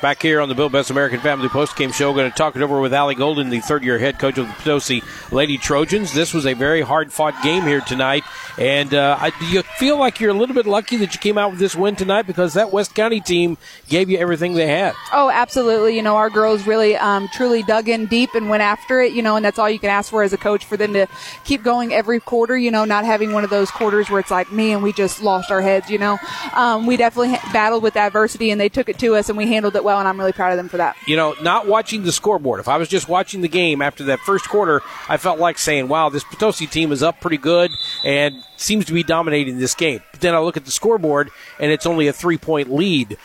Back here on the Bill Best American Family Post Game Show, going to talk it over with Allie Golden, the third year head coach of the Potosi Lady Trojans. This was a very hard fought game here tonight. And uh, I, do you feel like you're a little bit lucky that you came out with this win tonight because that West County team gave you everything they had? Oh, absolutely. You know, our girls really um, truly dug in deep and went after it, you know, and that's all you can ask for as a coach for them to keep going every quarter, you know, not having one of those quarters where it's like, me and we just lost our heads, you know. Um, we definitely battled with adversity and they took it to us and we handled it well well, and I'm really proud of them for that. You know, not watching the scoreboard. If I was just watching the game after that first quarter, I felt like saying, wow, this Potosi team is up pretty good and seems to be dominating this game. But then I look at the scoreboard, and it's only a three point lead.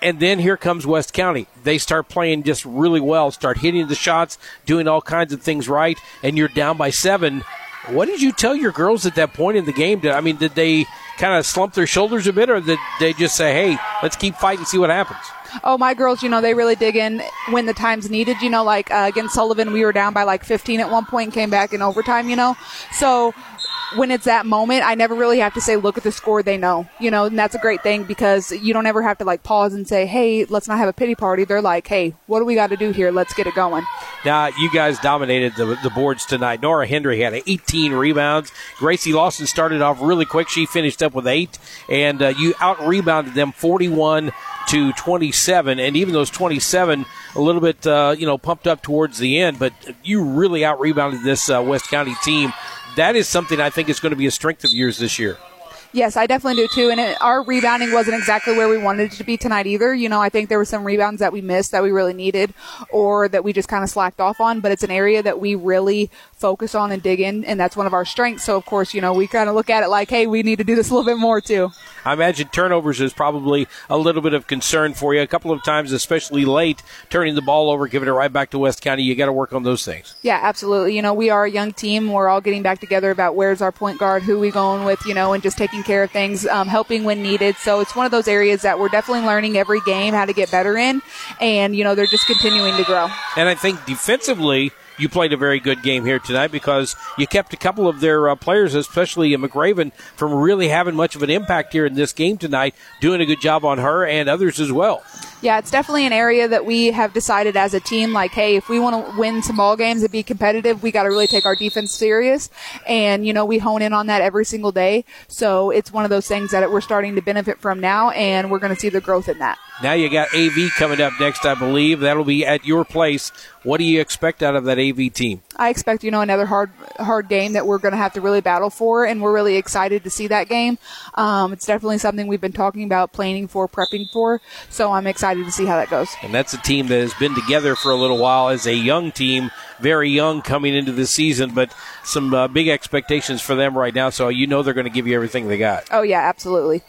And then here comes West County. They start playing just really well, start hitting the shots, doing all kinds of things right, and you're down by seven. What did you tell your girls at that point in the game? Did, I mean, did they kind of slump their shoulders a bit, or did they just say, hey, let's keep fighting, see what happens? oh, my girls, you know, they really dig in when the time's needed. You know, like uh, against Sullivan, we were down by like 15 at one point and came back in overtime, you know. So when it's that moment, I never really have to say, look at the score. They know, you know, and that's a great thing because you don't ever have to like pause and say, hey, let's not have a pity party. They're like, hey, what do we got to do here? Let's get it going. Now, you guys dominated the, the boards tonight. Nora Hendry had 18 rebounds. Gracie Lawson started off really quick. She finished up with eight, and uh, you out rebounded them 41 to 27, and even those 27 a little bit, uh, you know, pumped up towards the end. But you really out rebounded this uh, West County team. That is something I think is going to be a strength of yours this year. Yes, I definitely do too. And it, our rebounding wasn't exactly where we wanted it to be tonight either. You know, I think there were some rebounds that we missed that we really needed or that we just kind of slacked off on, but it's an area that we really focus on and dig in, and that's one of our strengths. So, of course, you know, we kind of look at it like, hey, we need to do this a little bit more too. I imagine turnovers is probably a little bit of concern for you. A couple of times, especially late, turning the ball over, giving it right back to West County. You got to work on those things. Yeah, absolutely. You know, we are a young team. We're all getting back together about where's our point guard, who we going with, you know, and just taking care of things, um, helping when needed. So it's one of those areas that we're definitely learning every game how to get better in, and you know, they're just continuing to grow. And I think defensively you played a very good game here tonight because you kept a couple of their uh, players, especially McRaven, from really having much of an impact here in this game tonight, doing a good job on her and others as well. Yeah, it's definitely an area that we have decided as a team, like, hey, if we want to win some ball games and be competitive, we got to really take our defense serious. And, you know, we hone in on that every single day. So it's one of those things that we're starting to benefit from now, and we're going to see the growth in that. Now you got AV coming up next, I believe. That'll be at your place. What do you expect out of that AV team? I expect, you know, another hard, hard game that we're going to have to really battle for, and we're really excited to see that game. Um, it's definitely something we've been talking about, planning for, prepping for. So I'm excited to see how that goes. And that's a team that has been together for a little while as a young team, very young coming into the season, but some uh, big expectations for them right now. So you know they're going to give you everything they got. Oh yeah, absolutely.